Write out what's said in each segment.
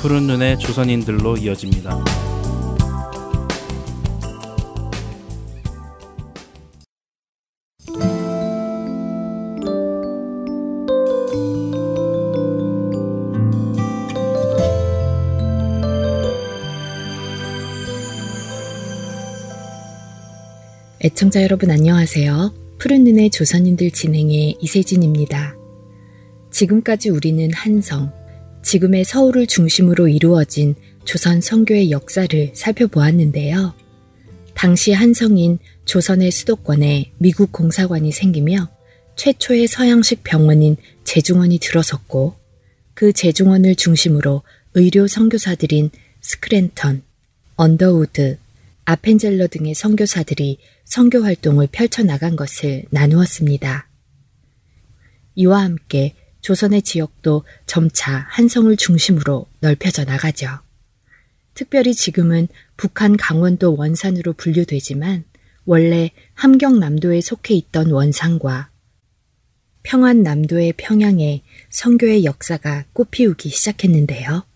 푸른 눈의 조선인들로 이어집니다. 애청자 여러분 안녕하세요. 푸른 눈의 조선인들 진행의 이세진입니다. 지금까지 우리는 한성, 지금의 서울을 중심으로 이루어진 조선 선교의 역사를 살펴보았는데요. 당시 한성인 조선의 수도권에 미국 공사관이 생기며 최초의 서양식 병원인 제중원이 들어섰고 그 제중원을 중심으로 의료 선교사들인 스크랜턴, 언더우드, 아펜젤러 등의 선교사들이 선교 활동을 펼쳐나간 것을 나누었습니다. 이와 함께 조선의 지역도 점차 한성을 중심으로 넓혀져 나가죠. 특별히 지금은 북한 강원도 원산으로 분류되지만 원래 함경남도에 속해 있던 원산과 평안남도의 평양에 선교의 역사가 꽃피우기 시작했는데요.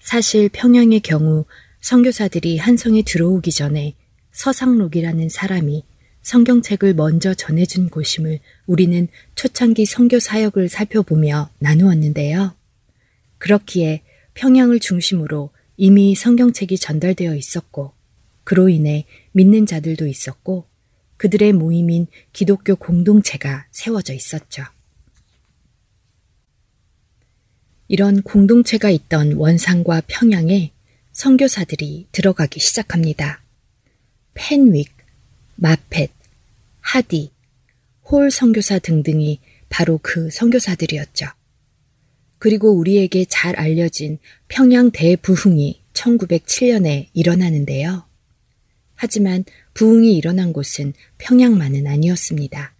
사실 평양의 경우 선교사들이 한성에 들어오기 전에 서상록이라는 사람이 성경책을 먼저 전해준 곳임을 우리는 초창기 성교 사역을 살펴보며 나누었는데요. 그렇기에 평양을 중심으로 이미 성경책이 전달되어 있었고, 그로 인해 믿는 자들도 있었고, 그들의 모임인 기독교 공동체가 세워져 있었죠. 이런 공동체가 있던 원산과 평양에 선교사들이 들어가기 시작합니다. 펜윅, 마펫, 하디, 홀 선교사 등등이 바로 그 선교사들이었죠. 그리고 우리에게 잘 알려진 평양 대부흥이 1907년에 일어나는데요. 하지만 부흥이 일어난 곳은 평양만은 아니었습니다.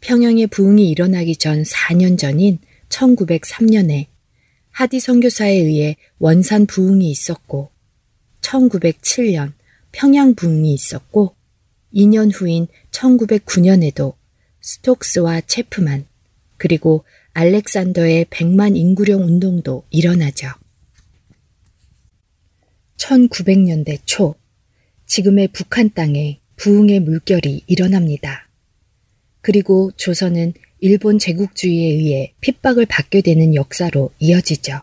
평양의 부흥이 일어나기 전 4년 전인 1903년에 하디 선교사에 의해 원산 부흥이 있었고 1907년 평양 부흥이 있었고 2년 후인 1909년에도 스톡스와 체프만 그리고 알렉산더의 백만 인구령 운동도 일어나죠. 1900년대 초 지금의 북한 땅에 부흥의 물결이 일어납니다. 그리고 조선은 일본 제국주의에 의해 핍박을 받게 되는 역사로 이어지죠.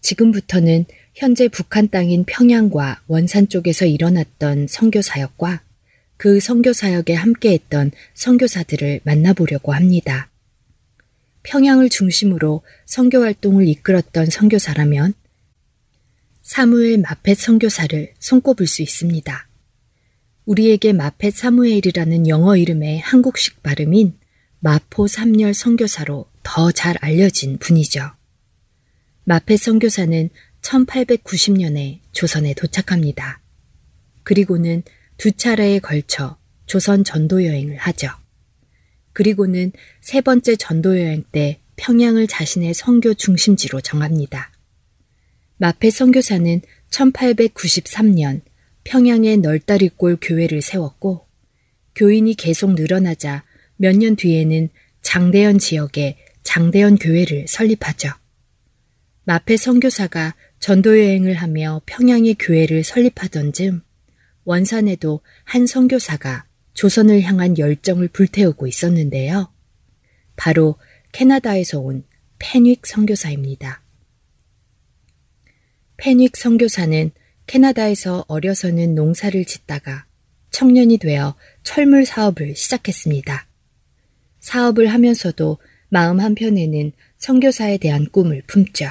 지금부터는 현재 북한 땅인 평양과 원산 쪽에서 일어났던 선교 사역과 그 선교 사역에 함께했던 선교사들을 만나보려고 합니다. 평양을 중심으로 선교 활동을 이끌었던 선교사라면 사무엘 마펫 선교사를 손꼽을 수 있습니다. 우리에게 마펫 사무엘이라는 영어 이름의 한국식 발음인 마포 삼열 선교사로 더 잘 알려진 분이죠. 마펫 선교사는 1890년에 조선에 도착합니다. 그리고는 두 차례에 걸쳐 조선 전도 여행을 하죠. 그리고는 세 번째 전도 여행 때 평양을 자신의 선교 중심지로 정합니다. 마페 선교사는 1893년 평양에 널다리골 교회를 세웠고 교인이 계속 늘어나자 몇 년 뒤에는 장대현 지역에 장대현 교회를 설립하죠. 마페 선교사가 전도 여행을 하며 평양의 교회를 설립하던 즈음 원산에도 한 선교사가 조선을 향한 열정을 불태우고 있었는데요. 바로 캐나다에서 온 펜윅 선교사입니다. 펜윅 선교사는 캐나다에서 어려서는 농사를 짓다가 청년이 되어 철물 사업을 시작했습니다. 사업을 하면서도 마음 한편에는 선교사에 대한 꿈을 품죠.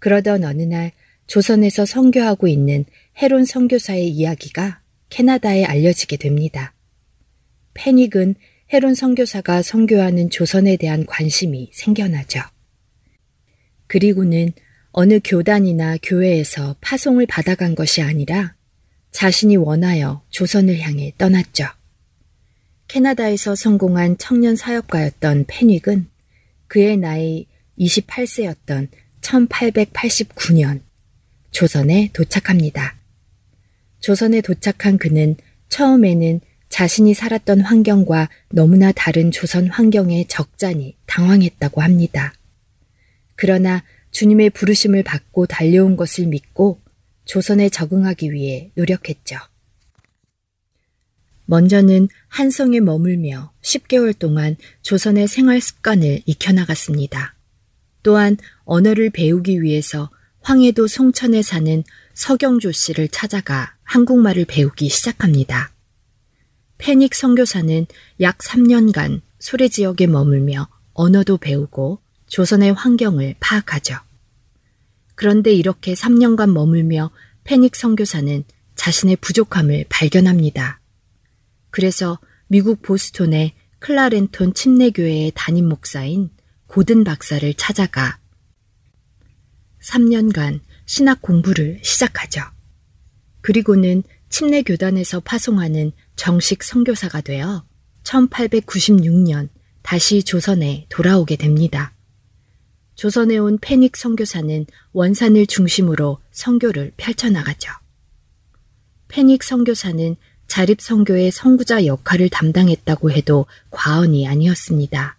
그러던 어느 날 조선에서 선교하고 있는 헤론 선교사의 이야기가 캐나다에 알려지게 됩니다. 패닉은 헤론 선교사가 선교하는 조선에 대한 관심이 생겨나죠. 그리고는 어느 교단이나 교회에서 파송을 받아간 것이 아니라 자신이 원하여 조선을 향해 떠났죠. 캐나다에서 성공한 청년 사역가였던 페닉은 그의 나이 28세였던 1889년 조선에 도착합니다. 조선에 도착한 그는 처음에는 자신이 살았던 환경과 너무나 다른 조선 환경에 적잖이 당황했다고 합니다. 그러나 주님의 부르심을 받고 달려온 것을 믿고 조선에 적응하기 위해 노력했죠. 먼저는 한성에 머물며 10개월 동안 조선의 생활 습관을 익혀나갔습니다. 또한 언어를 배우기 위해서 황해도 송천에 사는 서경조 씨를 찾아가 한국말을 배우기 시작합니다. 패닉 선교사는 약 3년간 소래 지역에 머물며 언어도 배우고 조선의 환경을 파악하죠. 그런데 이렇게 3년간 머물며 패닉 선교사는 자신의 부족함을 발견합니다. 그래서 미국 보스톤의 클라렌톤 침례교회의 담임 목사인 고든 박사를 찾아가 3년간 신학 공부를 시작하죠. 그리고는 침례 교단에서 파송하는 정식 선교사가 되어 1896년 다시 조선에 돌아오게 됩니다. 조선에 온 패닉 선교사는 원산을 중심으로 선교를 펼쳐나가죠. 패닉 선교사는 자립 선교의 선구자 역할을 담당했다고 해도 과언이 아니었습니다.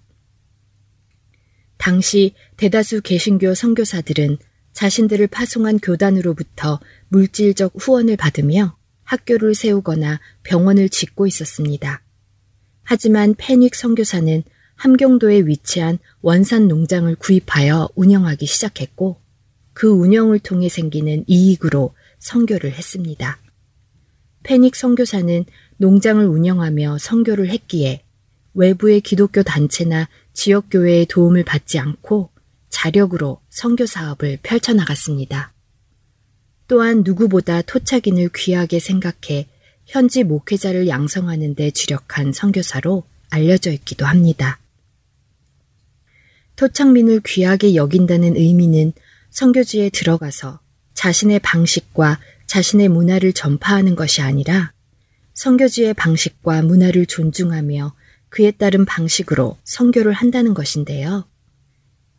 당시 대다수 개신교 선교사들은 자신들을 파송한 교단으로부터 물질적 후원을 받으며 학교를 세우거나 병원을 짓고 있었습니다. 하지만 패닉 선교사는 함경도에 위치한 원산 농장을 구입하여 운영하기 시작했고 그 운영을 통해 생기는 이익으로 선교를 했습니다. 패닉 선교사는 농장을 운영하며 선교를 했기에 외부의 기독교 단체나 지역 교회의 도움을 받지 않고 자력으로 선교 사업을 펼쳐나갔습니다. 또한 누구보다 토착인을 귀하게 생각해 현지 목회자를 양성하는 데 주력한 선교사로 알려져 있기도 합니다. 토착민을 귀하게 여긴다는 의미는 선교지에 들어가서 자신의 방식과 자신의 문화를 전파하는 것이 아니라 선교지의 방식과 문화를 존중하며 그에 따른 방식으로 선교를 한다는 것인데요.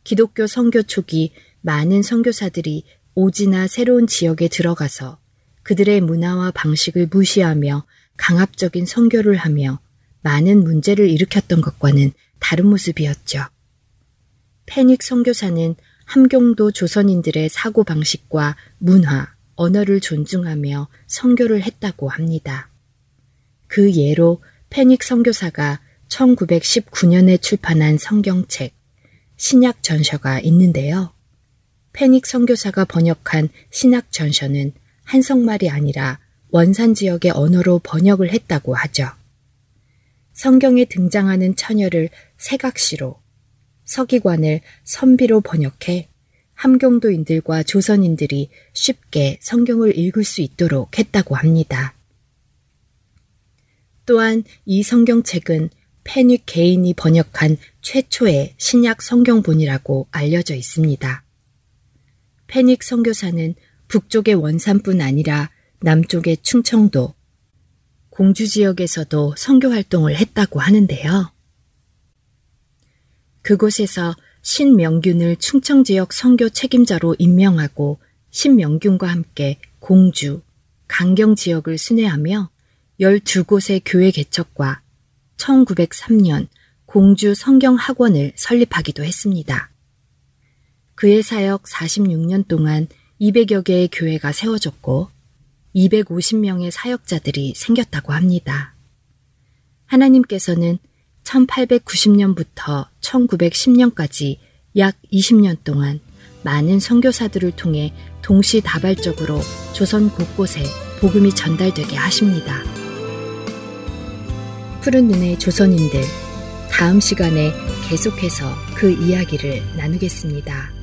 기독교 선교 초기 많은 선교사들이 오지나 새로운 지역에 들어가서 그들의 문화와 방식을 무시하며 강압적인 선교를 하며 많은 문제를 일으켰던 것과는 다른 모습이었죠. 패닉 선교사는 함경도 조선인들의 사고 방식과 문화, 언어를 존중하며 선교를 했다고 합니다. 그 예로 패닉 선교사가 1919년에 출판한 성경책 신약 전셔가 있는데요. 패닉 선교사가 번역한 신약 전셔는 한성말이 아니라 원산 지역의 언어로 번역을 했다고 하죠. 성경에 등장하는 처녀를 세각시로, 서기관을 선비로 번역해 함경도인들과 조선인들이 쉽게 성경을 읽을 수 있도록 했다고 합니다. 또한 이 성경책은 패닉 개인이 번역한 최초의 신약 성경본이라고 알려져 있습니다. 패닉 선교사는 북쪽의 원산뿐 아니라 남쪽의 충청도, 공주 지역에서도 선교 활동을 했다고 하는데요. 그곳에서 신명균을 충청 지역 선교 책임자로 임명하고 신명균과 함께 공주, 강경 지역을 순회하며 12곳의 교회 개척과 1903년 공주 성경학원을 설립하기도 했습니다. 그의 사역 46년 동안 200여 개의 교회가 세워졌고 250명의 사역자들이 생겼다고 합니다. 하나님께서는 1890년부터 1910년까지 약 20년 동안 많은 선교사들을 통해 동시다발적으로 조선 곳곳에 복음이 전달되게 하십니다. 푸른 눈의 조선인들 다음 시간에 계속해서 그 이야기를 나누겠습니다.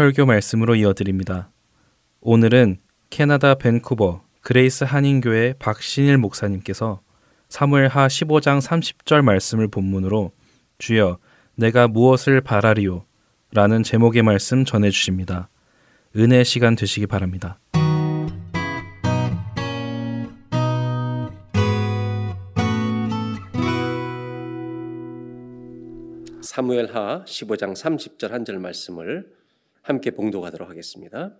설교 말씀으로 이어드립니다. 오늘은 캐나다 밴쿠버 그레이스 한인교회 박신일 목사님께서 사무엘하 15장 30절 말씀을 본문으로 주여 내가 무엇을 바라리요 라는 제목의 말씀 전해 주십니다. 은혜 시간 되시기 바랍니다. 사무엘하 15장 30절 한 절 말씀을 함께 봉독하도록 하겠습니다.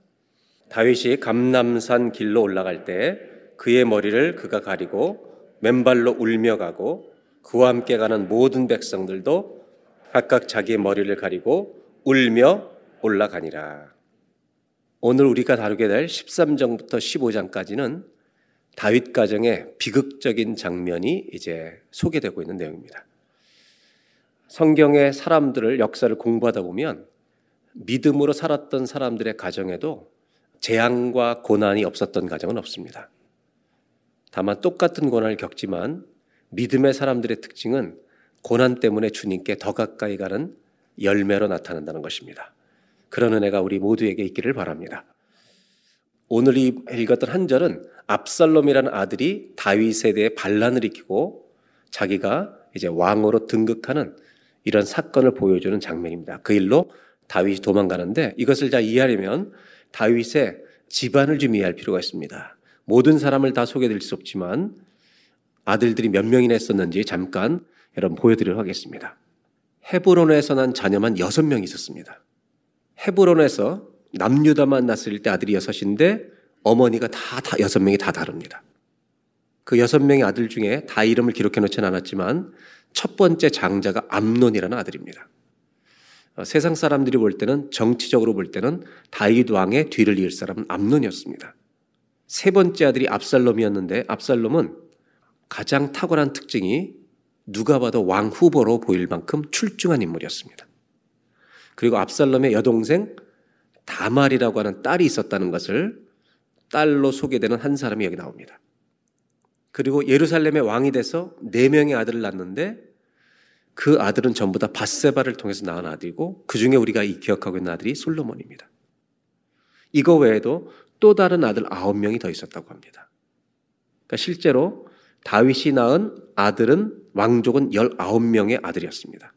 다윗이 감남산 길로 올라갈 때 그의 머리를 그가 가리고 맨발로 울며 가고 그와 함께 가는 모든 백성들도 각각 자기의 머리를 가리고 울며 올라가니라. 오늘 우리가 다루게 될 13장부터 15장까지는 다윗 가정의 비극적인 장면이 이제 소개되고 있는 내용입니다. 성경의 사람들을 역사를 공부하다 보면 믿음으로 살았던 사람들의 가정에도 재앙과 고난이 없었던 가정은 없습니다. 다만 똑같은 고난을 겪지만 믿음의 사람들의 특징은 고난 때문에 주님께 더 가까이 가는 열매로 나타난다는 것입니다. 그런 은혜가 우리 모두에게 있기를 바랍니다. 오늘 이 읽었던 한 절은 압살롬이라는 아들이 다윗에 대해 반란을 일으키고 자기가 이제 왕으로 등극하는 이런 사건을 보여주는 장면입니다. 그 일로 다윗이 도망가는데 이것을 잘 이해하려면 다윗의 집안을 좀 이해할 필요가 있습니다. 모든 사람을 다 소개드릴 수 없지만 아들들이 몇 명이나 있었는지 잠깐 여러분 보여드리도록 하겠습니다. 헤브론에서 난 자녀만 여섯 명 있었습니다. 헤브론에서 남유다만 났을 때 아들이 여섯인데 어머니가 다, 다 여섯 명이 다 다릅니다. 그 여섯 명의 아들 중에 다 이름을 기록해 놓지는 않았지만 첫 번째 장자가 암논이라는 아들입니다. 어, 세상 사람들이 볼 때는 정치적으로 볼 때는 다윗 왕의 뒤를 이을 사람은 암논이었습니다. 세 번째 아들이 압살롬이었는데 압살롬은 가장 탁월한 특징이 누가 봐도 왕 후보로 보일 만큼 출중한 인물이었습니다. 그리고 압살롬의 여동생 다말이라고 하는 딸이 있었다는 것을 딸로 소개되는 한 사람이 여기 나옵니다. 그리고 예루살렘의 왕이 돼서 네 명의 아들을 낳는데 그 아들은 전부 다 바세바를 통해서 낳은 아들이고 그 중에 우리가 기억하고 있는 아들이 솔로몬입니다. 이거 외에도 또 다른 아들 아홉 명이 더 있었다고 합니다. 그러니까 실제로 다윗이 낳은 아들은 왕족은 열아홉 명의 아들이었습니다.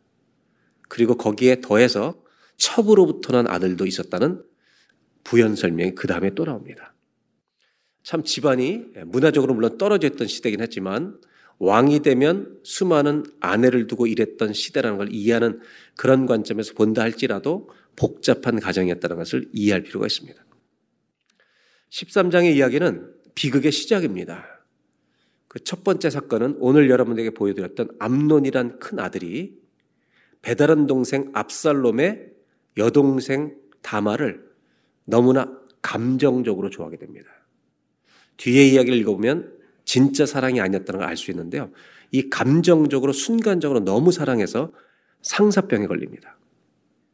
그리고 거기에 더해서 첩으로부터 난 아들도 있었다는 부연 설명이 그 다음에 또 나옵니다. 참 집안이 문화적으로 물론 떨어져 있던 시대긴 했지만 왕이 되면 수많은 아내를 두고 일했던 시대라는 걸 이해하는 그런 관점에서 본다 할지라도 복잡한 가정이었다는 것을 이해할 필요가 있습니다. 13장의 이야기는 비극의 시작입니다. 그 첫 번째 사건은 오늘 여러분에게 보여드렸던 암론이란 큰 아들이 배다른 동생 압살롬의 여동생 다마를 너무나 감정적으로 좋아하게 됩니다. 뒤에 이야기를 읽어보면 진짜 사랑이 아니었다는 걸 알 수 있는데요. 이 감정적으로 순간적으로 너무 사랑해서 상사병에 걸립니다.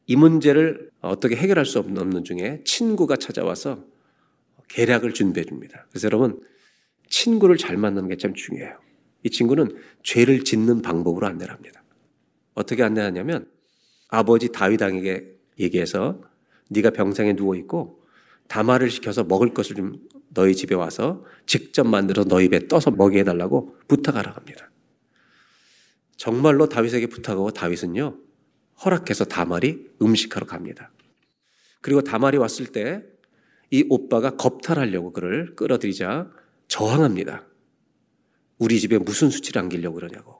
이 문제를 어떻게 해결할 수 없는 중에 친구가 찾아와서 계략을 준비해 줍니다. 그래서 여러분, 친구를 잘 만나는 게 참 중요해요. 이 친구는 죄를 짓는 방법으로 안내를 합니다. 어떻게 안내하냐면 아버지 다윗왕에게 얘기해서 네가 병상에 누워 있고 다마를 시켜서 먹을 것을 좀 너희 집에 와서 직접 만들어 너희 입에 떠서 먹게 해달라고 부탁하라 합니다. 정말로 다윗에게 부탁하고 다윗은요 허락해서 다말이 음식하러 갑니다. 그리고 다말이 왔을 때 이 오빠가 겁탈하려고 그를 끌어들이자 저항합니다. 우리 집에 무슨 수치를 안기려고 그러냐고.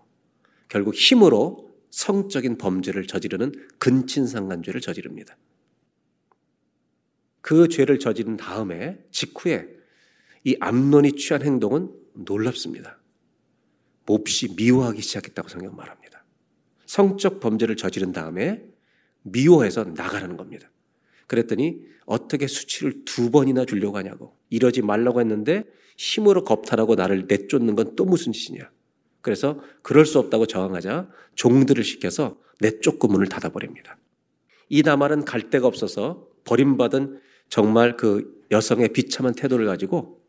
결국 힘으로 성적인 범죄를 저지르는 근친상간죄를 저지릅니다. 그 죄를 저지른 다음에 직후에 이 암론이 취한 행동은 놀랍습니다. 몹시 미워하기 시작했다고 성경 말합니다. 성적 범죄를 저지른 다음에 미워해서 나가라는 겁니다. 그랬더니 어떻게 수치를 두 번이나 주려고 하냐고 이러지 말라고 했는데 힘으로 겁탈하고 나를 내쫓는 건 또 무슨 짓이냐. 그래서 그럴 수 없다고 저항하자 종들을 시켜서 내쫓고 문을 닫아버립니다. 이 나말은 갈 데가 없어서 버림받은 정말 그 여성의 비참한 태도를 가지고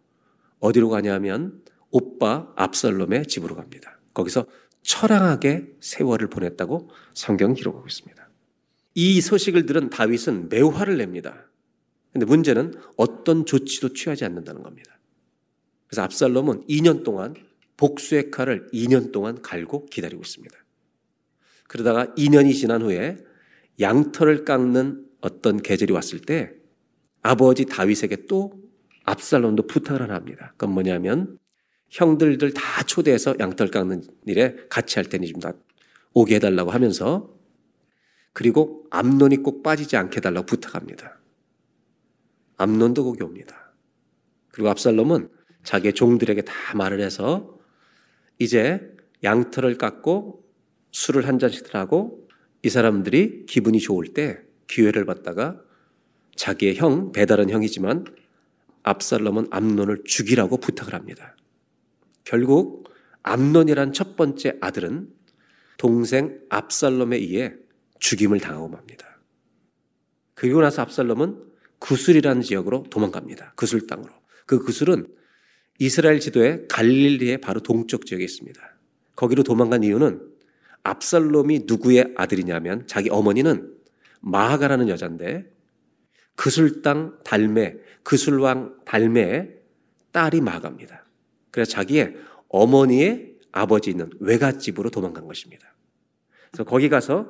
어디로 가냐면 오빠 압살롬의 집으로 갑니다. 거기서 처량하게 세월을 보냈다고 성경 기록하고 있습니다. 이 소식을 들은 다윗은 매우 화를 냅니다. 근데 문제는 어떤 조치도 취하지 않는다는 겁니다. 그래서 압살롬은 2년 동안 복수의 칼을 2년 동안 갈고 기다리고 있습니다. 그러다가 2년이 지난 후에 양털을 깎는 어떤 계절이 왔을 때 아버지 다윗에게 또 압살롬도 부탁을 합니다. 그건 뭐냐면 형들들 다 초대해서 양털 깎는 일에 같이 할 테니 좀 다 오게 해달라고 하면서 그리고 암론이 꼭 빠지지 않게 해달라고 부탁합니다. 암론도 거기 옵니다. 그리고 압살롬은 자기의 종들에게 다 말을 해서 이제 양털을 깎고 술을 한 잔씩 하고 이 사람들이 기분이 좋을 때 기회를 받다가 자기의 형, 배달은 형이지만 압살롬은 암론을 죽이라고 부탁을 합니다. 결국 암론이란 첫 번째 아들은 동생 압살롬에 의해 죽임을 당하고 맙니다. 그리고 나서 압살롬은 구슬이라는 지역으로 도망갑니다. 구슬 땅으로. 그 구슬은 이스라엘 지도에 갈릴리의 바로 동쪽 지역에 있습니다. 거기로 도망간 이유는 압살롬이 누구의 아들이냐면 자기 어머니는 마하가라는 여잔데 그술 땅 달메, 그술왕 달메의 딸이 마하가입니다. 그래서 자기의 어머니의 아버지 있는 외갓집으로 도망간 것입니다. 그래서 거기 가서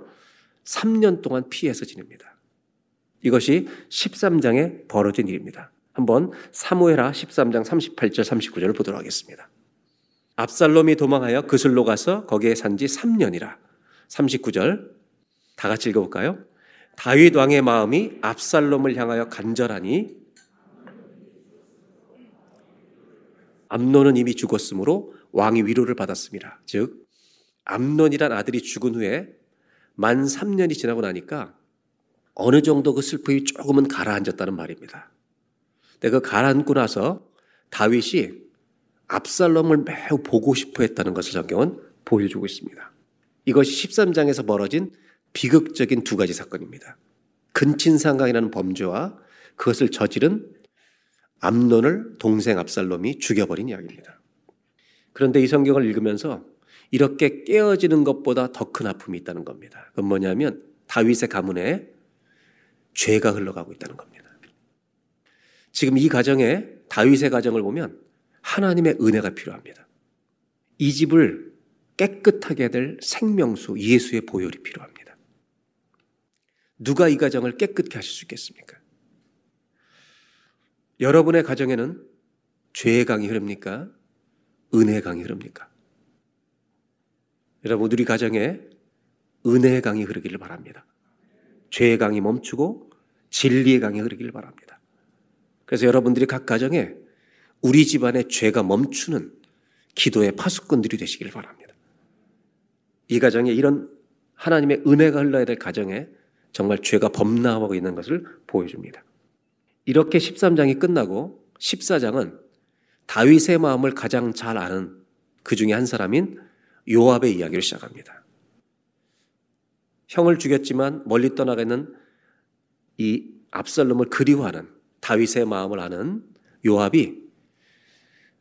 3년 동안 피해서 지냅니다. 이것이 13장에 벌어진 일입니다. 한번 사무엘하 13장 38절 39절을 보도록 하겠습니다. 압살롬이 도망하여 그슬로 가서 거기에 산 지 3년이라. 39절 다 같이 읽어볼까요? 다윗 왕의 마음이 압살롬을 향하여 간절하니 암론은 이미 죽었으므로 왕이 위로를 받았습니다. 즉 암론이란 아들이 죽은 후에 만 3년이 지나고 나니까 어느 정도 그 슬픔이 조금은 가라앉았다는 말입니다. 근데 그 가라앉고 나서 다윗이 압살롬을 매우 보고 싶어 했다는 것을 성경은 보여주고 있습니다. 이것이 13장에서 벌어진 비극적인 두 가지 사건입니다. 근친상강이라는 범죄와 그것을 저지른 암론을 동생 압살롬이 죽여버린 이야기입니다. 그런데 이 성경을 읽으면서 이렇게 깨어지는 것보다 더 큰 아픔이 있다는 겁니다. 그건 뭐냐면 다윗의 가문에 죄가 흘러가고 있다는 겁니다. 지금 이 가정에 다윗의 가정을 보면 하나님의 은혜가 필요합니다. 이 집을 깨끗하게 될 생명수 예수의 보혈이 필요합니다. 누가 이 가정을 깨끗게 하실 수 있겠습니까? 여러분의 가정에는 죄의 강이 흐릅니까? 은혜의 강이 흐릅니까? 여러분, 우리 가정에 은혜의 강이 흐르기를 바랍니다. 죄의 강이 멈추고 진리의 강이 흐르기를 바랍니다. 그래서 여러분들이 각 가정에 우리 집안의 죄가 멈추는 기도의 파수꾼들이 되시길 바랍니다. 이 가정에 이런 하나님의 은혜가 흘러야 될 가정에 정말 죄가 범람하고 있는 것을 보여줍니다. 이렇게 13장이 끝나고 14장은 다윗의 마음을 가장 잘 아는 그 중에 한 사람인 요압의 이야기를 시작합니다. 형을 죽였지만 멀리 떠나가는 이 압살롬을 그리워하는 다윗의 마음을 아는 요압이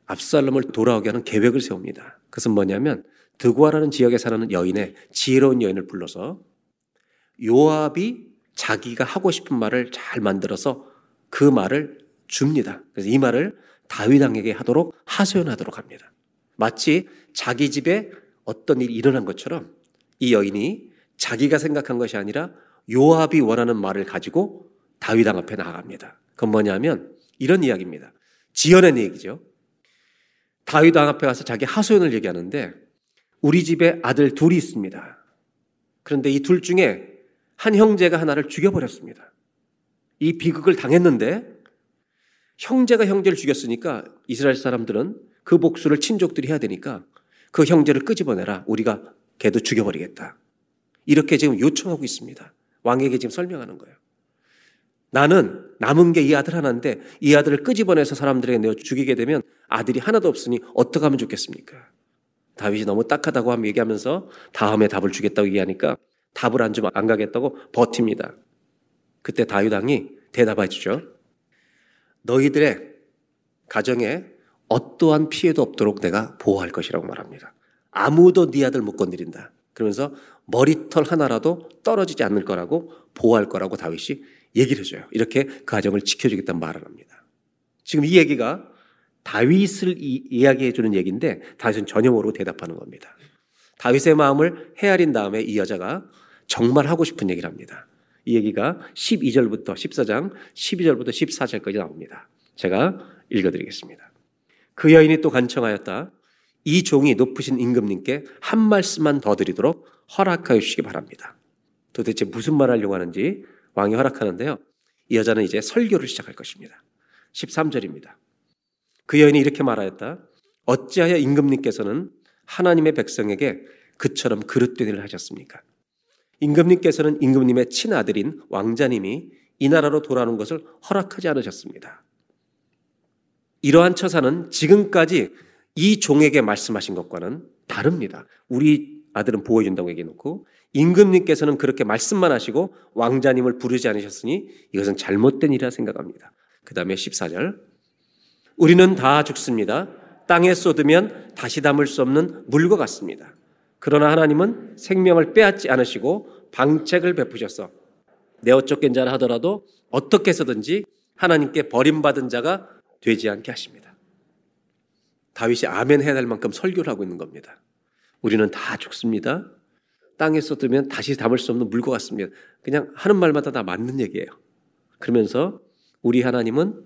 압살롬을 돌아오게 하는 계획을 세웁니다. 그것은 뭐냐면 드구아라는 지역에 사는 여인의 지혜로운 여인을 불러서 요압이 자기가 하고 싶은 말을 잘 만들어서 그 말을 줍니다. 그래서 이 말을 다윗 왕에게 하도록 하소연하도록 합니다. 마치 자기 집에 어떤 일이 일어난 것처럼 이 여인이 자기가 생각한 것이 아니라 요압이 원하는 말을 가지고 다윗 왕 앞에 나아갑니다. 그건 뭐냐면 이런 이야기입니다. 지어낸 얘기죠. 다윗 왕 앞에 가서 자기 하소연을 얘기하는데 우리 집에 아들 둘이 있습니다. 그런데 이 둘 중에 한 형제가 하나를 죽여버렸습니다. 이 비극을 당했는데 형제가 형제를 죽였으니까 이스라엘 사람들은 그 복수를 친족들이 해야 되니까 그 형제를 끄집어내라. 우리가 걔도 죽여버리겠다. 이렇게 지금 요청하고 있습니다. 왕에게 지금 설명하는 거예요. 나는 남은 게 이 아들 하나인데 이 아들을 끄집어내서 사람들에게 내어 죽이게 되면 아들이 하나도 없으니 어떻게 하면 좋겠습니까? 다윗이 너무 딱하다고 얘기하면서 다음에 답을 주겠다고 얘기하니까 답을 안 주면 안 가겠다고 버팁니다. 그때 다윗 왕이 대답해 주죠. 너희들의 가정에 어떠한 피해도 없도록 내가 보호할 것이라고 말합니다. 아무도 네 아들 못 건드린다. 그러면서 머리털 하나라도 떨어지지 않을 거라고 보호할 거라고 다윗이 얘기를 해줘요. 이렇게 그 가정을 지켜주겠다는 말을 합니다. 지금 이 얘기가 다윗을 이, 이야기해 주는 얘기인데 다윗은 전혀 모르고 대답하는 겁니다. 다윗의 마음을 헤아린 다음에 이 여자가 정말 하고 싶은 얘기를 합니다. 이 얘기가 12절부터 14장 12절부터 14절까지 나옵니다. 제가 읽어드리겠습니다. 그 여인이 또 간청하였다. 이 종이 높으신 임금님께 한 말씀만 더 드리도록 허락하여 주시기 바랍니다. 도대체 무슨 말 하려고 하는지 왕이 허락하는데요. 이 여자는 이제 설교를 시작할 것입니다. 13절입니다. 그 여인이 이렇게 말하였다. 어찌하여 임금님께서는 하나님의 백성에게 그처럼 그릇된 일을 하셨습니까? 임금님께서는 임금님의 친아들인 왕자님이 이 나라로 돌아오는 것을 허락하지 않으셨습니다. 이러한 처사는 지금까지 이 종에게 말씀하신 것과는 다릅니다. 우리 아들은 보호해준다고 얘기해놓고 임금님께서는 그렇게 말씀만 하시고 왕자님을 부르지 않으셨으니 이것은 잘못된 일이라 생각합니다. 그 다음에 14절. 우리는 다 죽습니다. 땅에 쏟으면 다시 담을 수 없는 물과 같습니다. 그러나 하나님은 생명을 빼앗지 않으시고 방책을 베푸셔서 내 어쫓겐 자라 하더라도 어떻게 해서든지 하나님께 버림받은 자가 되지 않게 하십니다. 다윗이 아멘 해야 될 만큼 설교를 하고 있는 겁니다. 우리는 다 죽습니다. 땅에 쏟으면 다시 담을 수 없는 물과 같습니다. 그냥 하는 말마다 다 맞는 얘기예요. 그러면서 우리 하나님은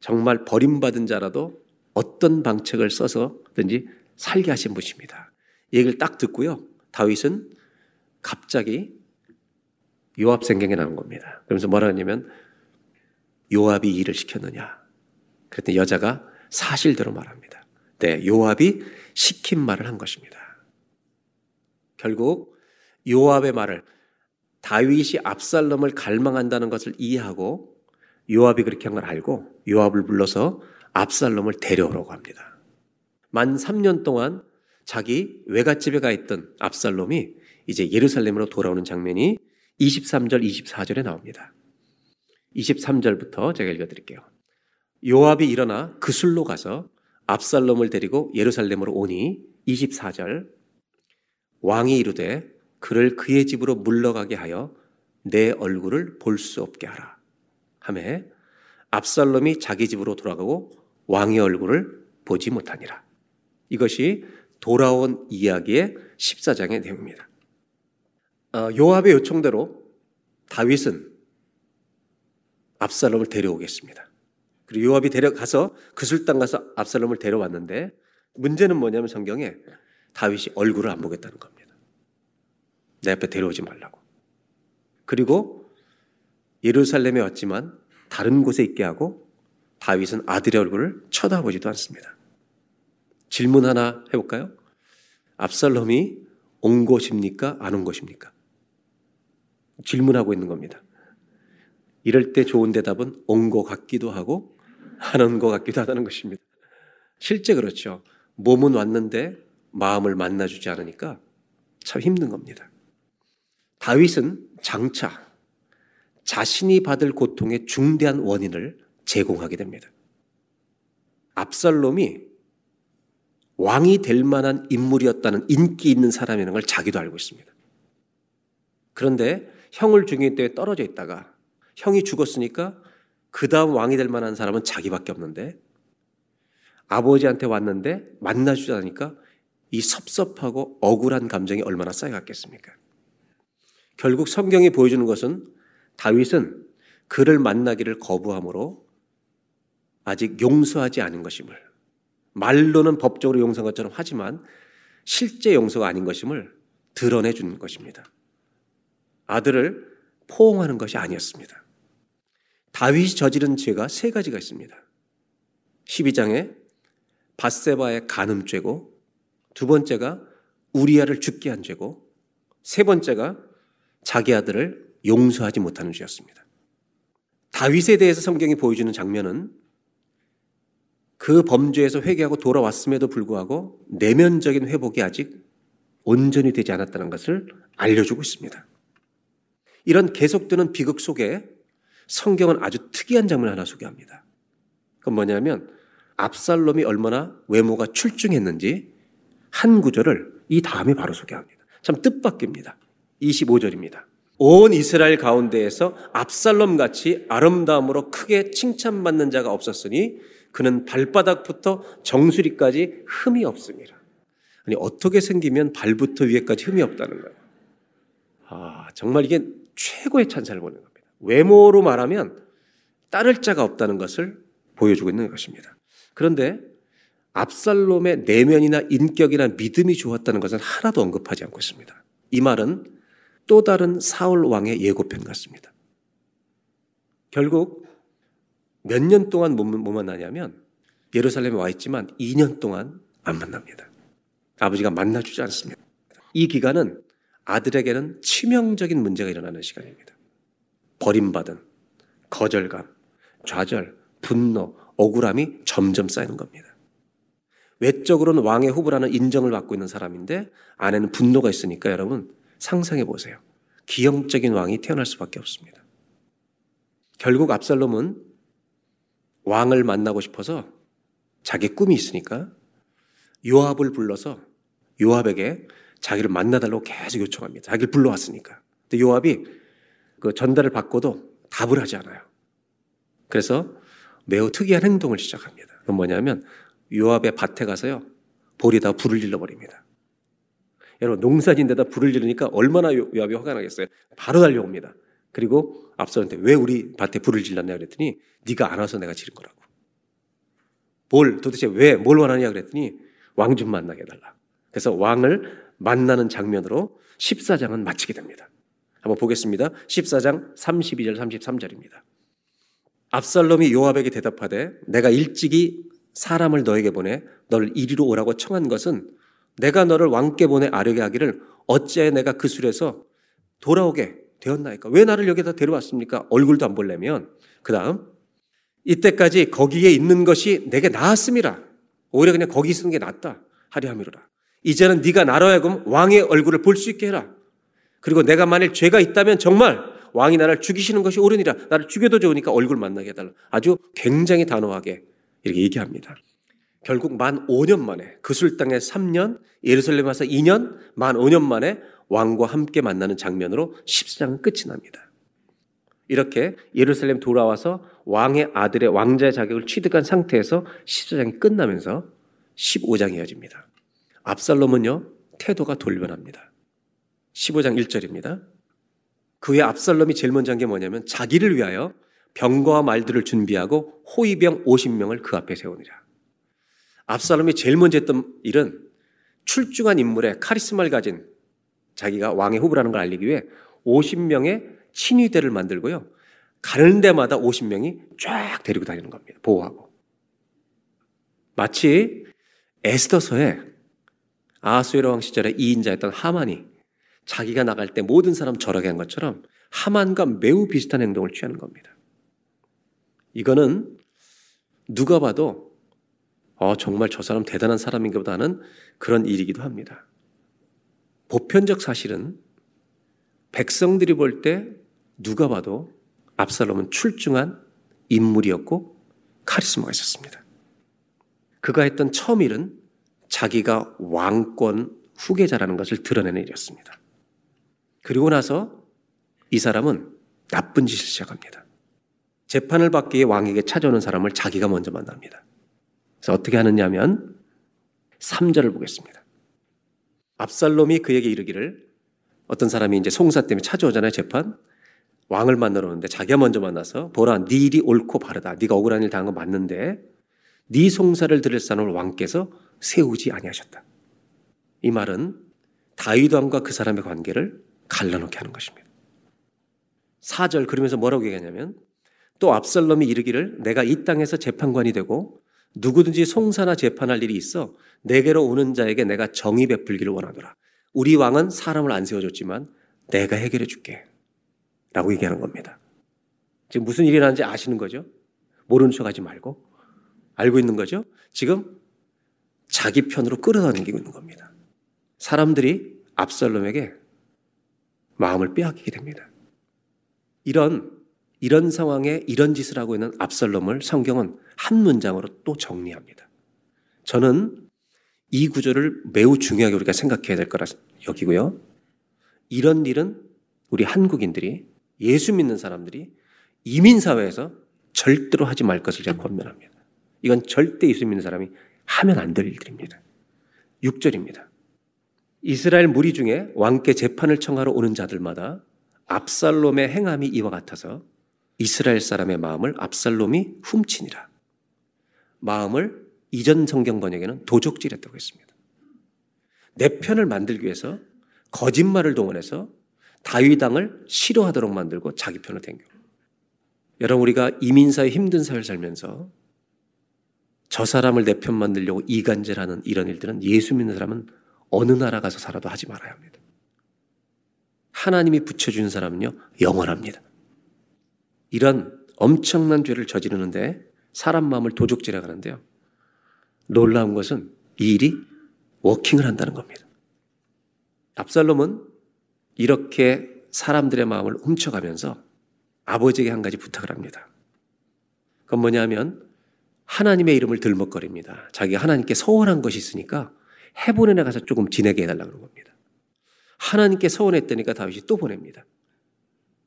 정말 버림받은 자라도 어떤 방책을 써서든지 살게 하신 분입니다. 얘기를 딱 듣고요. 다윗은 갑자기 요압 생각이 나는 겁니다. 그러면서 뭐라 하냐면 요압이 일을 시켰느냐. 그랬더니 여자가 사실대로 말합니다. 네, 요압이 시킨 말을 한 것입니다. 결국 요압의 말을 다윗이 압살롬을 갈망한다는 것을 이해하고 요압이 그렇게 한 걸 알고 요압을 불러서 압살롬을 데려오라고 합니다. 만 3년 동안 자기 외갓집에 가 있던 압살롬이 이제 예루살렘으로 돌아오는 장면이 23절, 24절에 나옵니다. 23절부터 제가 읽어드릴게요. 요압이 일어나 그 술로 가서 압살롬을 데리고 예루살렘으로 오니 24절 왕이 이르되 그를 그의 집으로 물러가게 하여 내 얼굴을 볼 수 없게 하라. 하매 압살롬이 자기 집으로 돌아가고 왕의 얼굴을 보지 못하니라. 이것이 돌아온 이야기의 14장의 내용입니다. 어, 요압의 요청대로 다윗은 압살롬을 데려오겠습니다. 그리고 요압이 데려가서 그 술당 가서 압살롬을 데려왔는데 문제는 뭐냐면 성경에 다윗이 얼굴을 안 보겠다는 겁니다. 내 앞에 데려오지 말라고. 그리고 예루살렘에 왔지만 다른 곳에 있게 하고 다윗은 아들의 얼굴을 쳐다보지도 않습니다. 질문 하나 해볼까요? 압살롬이 온 것입니까? 안 온 것입니까? 질문하고 있는 겁니다. 이럴 때 좋은 대답은 온 것 같기도 하고 안 온 것 같기도 하다는 것입니다. 실제 그렇죠. 몸은 왔는데 마음을 만나주지 않으니까 참 힘든 겁니다. 다윗은 장차 자신이 받을 고통의 중대한 원인을 제공하게 됩니다. 압살롬이 왕이 될 만한 인물이었다는 인기 있는 사람이라는 걸 자기도 알고 있습니다. 그런데 형을 죽인 때에 떨어져 있다가 형이 죽었으니까 그 다음 왕이 될 만한 사람은 자기밖에 없는데 아버지한테 왔는데 만나주지 않으니까 이 섭섭하고 억울한 감정이 얼마나 쌓여갔겠습니까? 결국 성경이 보여주는 것은 다윗은 그를 만나기를 거부함으로 아직 용서하지 않은 것임을 말로는 법적으로 용서한 것처럼 하지만 실제 용서가 아닌 것임을 드러내 주는 것입니다. 아들을 포옹하는 것이 아니었습니다. 다윗이 저지른 죄가 세 가지가 있습니다. 12장에 바세바의 간음죄고 두 번째가 우리아를 죽게 한 죄고 세 번째가 자기 아들을 용서하지 못하는 죄였습니다. 다윗에 대해서 성경이 보여주는 장면은 그 범죄에서 회개하고 돌아왔음에도 불구하고 내면적인 회복이 아직 온전히 되지 않았다는 것을 알려주고 있습니다. 이런 계속되는 비극 속에 성경은 아주 특이한 장면 하나 소개합니다. 그건 뭐냐면 압살롬이 얼마나 외모가 출중했는지 한 구절을 이 다음에 바로 소개합니다. 참 뜻밖입니다. 25절입니다. 온 이스라엘 가운데에서 압살롬 같이 아름다움으로 크게 칭찬받는 자가 없었으니 그는 발바닥부터 정수리까지 흠이 없습니다. 아니 어떻게 생기면 발부터 위에까지 흠이 없다는 거예요. 아 정말 이게 최고의 찬사를 보는 겁니다. 외모로 말하면 따를 자가 없다는 것을 보여주고 있는 것입니다. 그런데 압살롬의 내면이나 인격이나 믿음이 좋았다는 것은 하나도 언급하지 않고 있습니다. 이 말은 또 다른 사울 왕의 예고편 같습니다. 결국 몇 년 동안 못, 못 만나냐면 예루살렘에 와 있지만 2년 동안 안 만납니다. 아버지가 만나주지 않습니다. 이 기간은 아들에게는 치명적인 문제가 일어나는 시간입니다. 버림받은 거절감, 좌절, 분노, 억울함이 점점 쌓이는 겁니다. 외적으로는 왕의 후보라는 인정을 받고 있는 사람인데 안에는 분노가 있으니까 여러분 상상해 보세요. 기형적인 왕이 태어날 수밖에 없습니다. 결국 압살롬은 왕을 만나고 싶어서 자기 꿈이 있으니까 요압을 불러서 요압에게 자기를 만나달라고 계속 요청합니다. 자기를 불러왔으니까. 근데 요압이 그 전달을 받고도 답을 하지 않아요. 그래서 매우 특이한 행동을 시작합니다. 그건 뭐냐면 요압의 밭에 가서요. 볼에다 불을 질러버립니다. 여러분 농사진데다 불을 지르니까 얼마나 요압이 화가 나겠어요. 바로 달려옵니다. 그리고 앞서는데 왜 우리 밭에 불을 질렀냐 그랬더니 네가 안 와서 내가 지른 거라고. 뭘 도대체 왜 뭘 원하냐 그랬더니 왕 좀 만나게 해달라. 그래서 왕을 만나는 장면으로 14장은 마치게 됩니다. 한번 보겠습니다. 14장 32절 33절입니다. 압살롬이 요압에게 대답하되 내가 일찍이 사람을 너에게 보내 너를 이리로 오라고 청한 것은 내가 너를 왕께 보내 아뢰게 하기를 어찌해 내가 그 술에서 돌아오게 되었나이까? 왜 나를 여기다 데려왔습니까? 얼굴도 안 볼려면 그 다음 이때까지 거기에 있는 것이 내게 나았습니다. 오히려 그냥 거기 있는 게 낫다. 하려 함이로라. 이제는 네가 나로 하여금 왕의 얼굴을 볼 수 있게 해라. 그리고 내가 만일 죄가 있다면 정말 왕이 나를 죽이시는 것이 옳으니라. 나를 죽여도 좋으니까 얼굴 만나게 해달라. 아주 굉장히 단호하게 이렇게 얘기합니다. 결국 만 5년 만에 그술 땅에 3년, 예루살렘 와서 2년, 만 5년 만에 왕과 함께 만나는 장면으로 14장은 끝이 납니다. 이렇게 예루살렘 돌아와서 왕의 아들의 왕자의 자격을 취득한 상태에서 14장이 끝나면서 15장이 이어집니다. 압살롬은요, 태도가 돌변합니다. 15장 1절입니다. 그의 압살롬이 제일 먼저 한 게 뭐냐면 자기를 위하여 병거와 말들을 준비하고 호위병 50명을 그 앞에 세우니라. 압살롬이 제일 먼저 했던 일은 출중한 인물의 카리스마를 가진 자기가 왕의 후보라는 걸 알리기 위해 50명의 친위대를 만들고요. 가는 데마다 50명이 쫙 데리고 다니는 겁니다. 보호하고. 마치 에스더서에 아수에로 왕 시절에 2인자였던 하만이 자기가 나갈 때 모든 사람 절하게 한 것처럼 하만과 매우 비슷한 행동을 취하는 겁니다. 이거는 누가 봐도 어, 정말 저 사람 대단한 사람인가 보다는 그런 일이기도 합니다. 보편적 사실은 백성들이 볼 때 누가 봐도 압살롬은 출중한 인물이었고 카리스마가 있었습니다. 그가 했던 처음 일은 자기가 왕권 후계자라는 것을 드러내는 일이었습니다. 그리고 나서 이 사람은 나쁜 짓을 시작합니다. 재판을 받기 위해 왕에게 찾아오는 사람을 자기가 먼저 만납니다. 그래서 어떻게 하느냐 하면 3절을 보겠습니다. 압살롬이 그에게 이르기를 어떤 사람이 이제 송사 때문에 찾아오잖아요, 재판. 왕을 만나러 오는데 자기가 먼저 만나서 보라, 네 일이 옳고 바르다. 네가 억울한 일 당한 거 맞는데 네 송사를 들을 사람을 왕께서 세우지 아니하셨다. 이 말은 다윗 왕과 그 사람의 관계를 갈라놓게 하는 것입니다. 4절 그러면서 뭐라고 얘기하냐면 또 압살롬이 이르기를 내가 이 땅에서 재판관이 되고 누구든지 송사나 재판할 일이 있어 내게로 오는 자에게 내가 정의 베풀기를 원하노라. 우리 왕은 사람을 안 세워줬지만 내가 해결해 줄게. 라고 얘기하는 겁니다. 지금 무슨 일이 나는지 아시는 거죠? 모르는 척 하지 말고. 알고 있는 거죠? 지금 자기 편으로 끌어당기고 있는 겁니다. 사람들이 압살롬에게 마음을 빼앗기게 됩니다. 이런 이런 상황에 이런 짓을 하고 있는 압살롬을 성경은 한 문장으로 또 정리합니다. 저는 이 구절을 매우 중요하게 우리가 생각해야 될 거라 여기고요. 이런 일은 우리 한국인들이 예수 믿는 사람들이 이민 사회에서 절대로 하지 말 것을 제가 권면합니다. 이건 절대 예수 믿는 사람이 하면 안 될 일들입니다. 6절입니다. 이스라엘 무리 중에 왕께 재판을 청하러 오는 자들마다 압살롬의 행함이 이와 같아서 이스라엘 사람의 마음을 압살롬이 훔치니라. 마음을 이전 성경 번역에는 도적질했다고 했습니다. 내 편을 만들기 위해서 거짓말을 동원해서 다윗당을 싫어하도록 만들고 자기 편을 댕겨. 여러분 우리가 이민사회 힘든 사회를 살면서 저 사람을 내 편 만들려고 이간질하는 이런 일들은 예수 믿는 사람은 어느 나라 가서 살아도 하지 말아야 합니다. 하나님이 붙여주는 사람은요, 영원합니다. 이런 엄청난 죄를 저지르는데 사람 마음을 도적질해 가는데요. 놀라운 것은 이 일이 워킹을 한다는 겁니다. 압살롬은 이렇게 사람들의 마음을 훔쳐가면서 아버지에게 한 가지 부탁을 합니다. 그건 뭐냐면 하나님의 이름을 들먹거립니다. 자기가 하나님께 서원한 것이 있으니까 해본에 가서 조금 지내게 해달라고 그런 겁니다. 하나님께 서원했다니까 다윗이 또 보냅니다.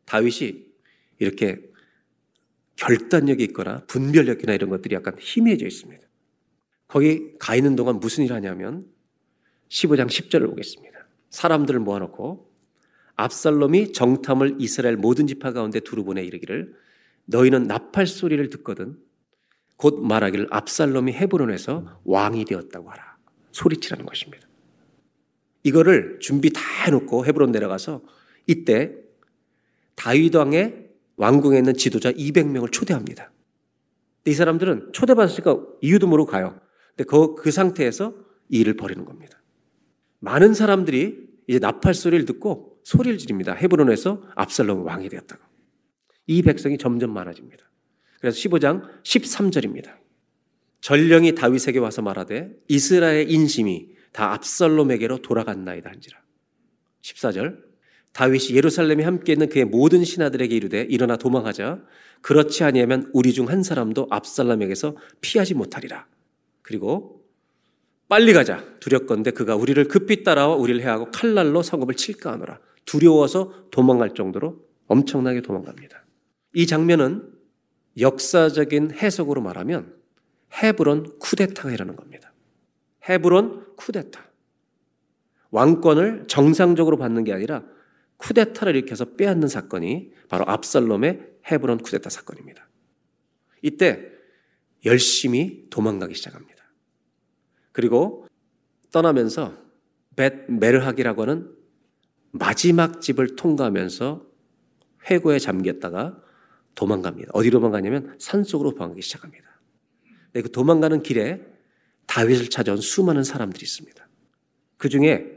다윗이 이렇게 결단력이 있거나 분별력이나 이런 것들이 약간 희미해져 있습니다. 거기 가 있는 동안 무슨 일 하냐면 15장 10절을 보겠습니다. 사람들을 모아놓고 압살롬이 정탐을 이스라엘 모든 지파 가운데 두루 보내 이르기를 너희는 나팔 소리를 듣거든 곧 말하기를 압살롬이 헤브론에서 왕이 되었다고 하라. 소리치라는 것입니다. 이거를 준비 다 해놓고 헤브론 내려가서 이때 다윗 왕의 왕궁에 있는 지도자 200명을 초대합니다. 이 사람들은 초대받았으니까 이유도 모르고 가요. 근데 그, 그 상태에서 이 일을 벌이는 겁니다. 많은 사람들이 이제 나팔 소리를 듣고 소리를 지릅니다. 헤브론에서 압살롬 왕이 되었다고. 이 백성이 점점 많아집니다. 그래서 15장 13절입니다. 전령이 다윗에게 와서 말하되 이스라엘 인심이 다 압살롬에게로 돌아갔나이다 한지라. 14절 다윗이 예루살렘에 함께 있는 그의 모든 신하들에게 이르되 일어나 도망하자 그렇지 아니하면 우리 중 한 사람도 압살롬에게서 피하지 못하리라. 그리고 빨리 가자 두렵건대 그가 우리를 급히 따라와 우리를 해하고 칼날로 성읍을 칠까 하노라. 두려워서 도망갈 정도로 엄청나게 도망갑니다. 이 장면은 역사적인 해석으로 말하면 헤브론 쿠데타가 일어나는 겁니다. 헤브론 쿠데타. 왕권을 정상적으로 받는 게 아니라 쿠데타를 일으켜서 빼앗는 사건이 바로 압살롬의 헤브론 쿠데타 사건입니다. 이때 열심히 도망가기 시작합니다. 그리고 떠나면서 벳 메르학이라고 하는 마지막 집을 통과하면서 회고에 잠겼다가 도망갑니다. 어디로 도망가냐면 산속으로 도망가기 시작합니다. 네, 그 도망가는 길에 다윗을 찾아온 수많은 사람들이 있습니다. 그 중에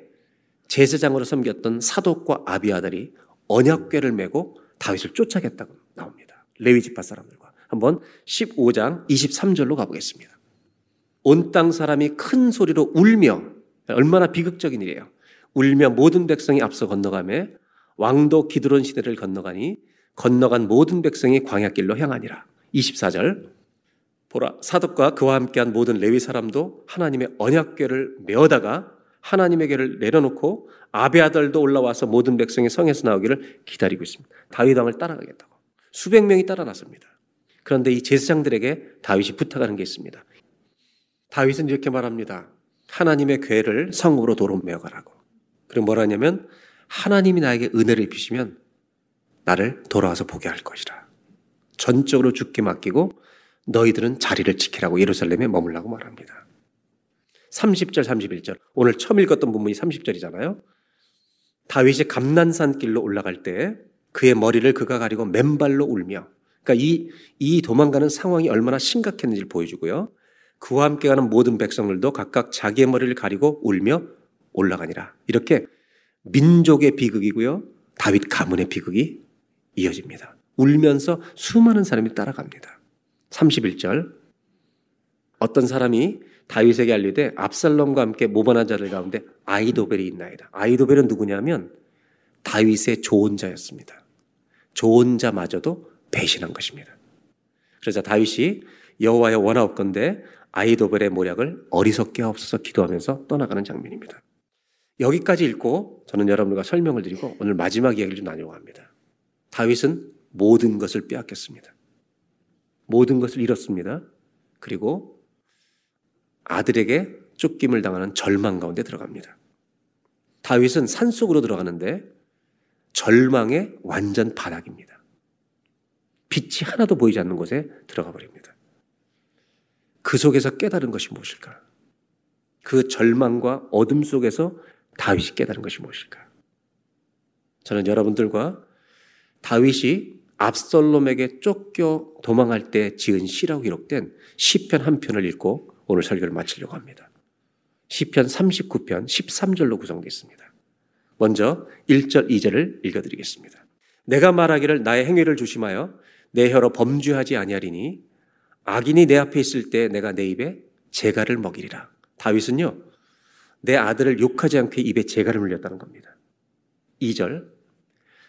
제사장으로 섬겼던 사독과 아비아들이 언약궤를 메고 다윗을 쫓아겠다고 나옵니다. 레위 지파 사람들과 한번 15장 23절로 가보겠습니다. 온 땅 사람이 큰 소리로 울며 얼마나 비극적인 일이에요. 울며 모든 백성이 앞서 건너가며 왕도 기드론 시대를 건너가니 건너간 모든 백성이 광야길로 향하니라. 24절 보라 사독과 그와 함께한 모든 레위 사람도 하나님의 언약궤를 메어다가 하나님의 궤를 내려놓고 아베 아들도 올라와서 모든 백성이 성에서 나오기를 기다리고 있습니다. 다윗 왕을 따라가겠다고 수백 명이 따라 나섭니다. 그런데 이 제사장들에게 다윗이 부탁하는 게 있습니다. 다윗은 이렇게 말합니다. 하나님의 궤를 성으로 도로 메어가라고. 그리고 뭐라냐면 하나님이 나에게 은혜를 입히시면 나를 돌아와서 보게 할 것이라. 전적으로 죽게 맡기고 너희들은 자리를 지키라고 예루살렘에 머물라고 말합니다. 30절, 31절. 오늘 처음 읽었던 본문이 30절이잖아요. 다윗이 감난산 길로 올라갈 때 그의 머리를 그가 가리고 맨발로 울며 그러니까 이, 이 도망가는 상황이 얼마나 심각했는지를 보여주고요. 그와 함께 가는 모든 백성들도 각각 자기의 머리를 가리고 울며 올라가니라. 이렇게 민족의 비극이고요. 다윗 가문의 비극이 이어집니다. 울면서 수많은 사람이 따라갑니다. 31절 어떤 사람이 다윗에게 알리되 압살롬과 함께 모반한 자들 가운데 아이도벨이 있나이다. 아이도벨은 누구냐면 다윗의 좋은 자였습니다. 좋은 자마저도 배신한 것입니다. 그래서 다윗이 여호와의 원하옵건대 아이도벨의 모략을 어리석게 하옵소서 기도하면서 떠나가는 장면입니다. 여기까지 읽고 저는 여러분과 설명을 드리고 오늘 마지막 이야기를 좀 나누려고 합니다. 다윗은 모든 것을 빼앗겼습니다. 모든 것을 잃었습니다. 그리고 아들에게 쫓김을 당하는 절망 가운데 들어갑니다. 다윗은 산 속으로 들어가는데 절망의 완전 바닥입니다. 빛이 하나도 보이지 않는 곳에 들어가 버립니다. 그 속에서 깨달은 것이 무엇일까? 그 절망과 어둠 속에서 다윗이 깨달은 것이 무엇일까? 저는 여러분들과 다윗이 압살롬에게 쫓겨 도망할 때 지은 시라고 기록된 시편 한 편을 읽고 오늘 설교를 마치려고 합니다. 시편 39편 13절로 구성되어 있습니다. 먼저 1절 2절을 읽어 드리겠습니다. 내가 말하기를 나의 행위를 조심하여 내 혀로 범죄하지 아니하리니 악인이 내 앞에 있을 때 내가 내 입에 재갈을 먹이리라. 다윗은요. 내 아들을 욕하지 않게 입에 재갈을 물렸다는 겁니다. 2절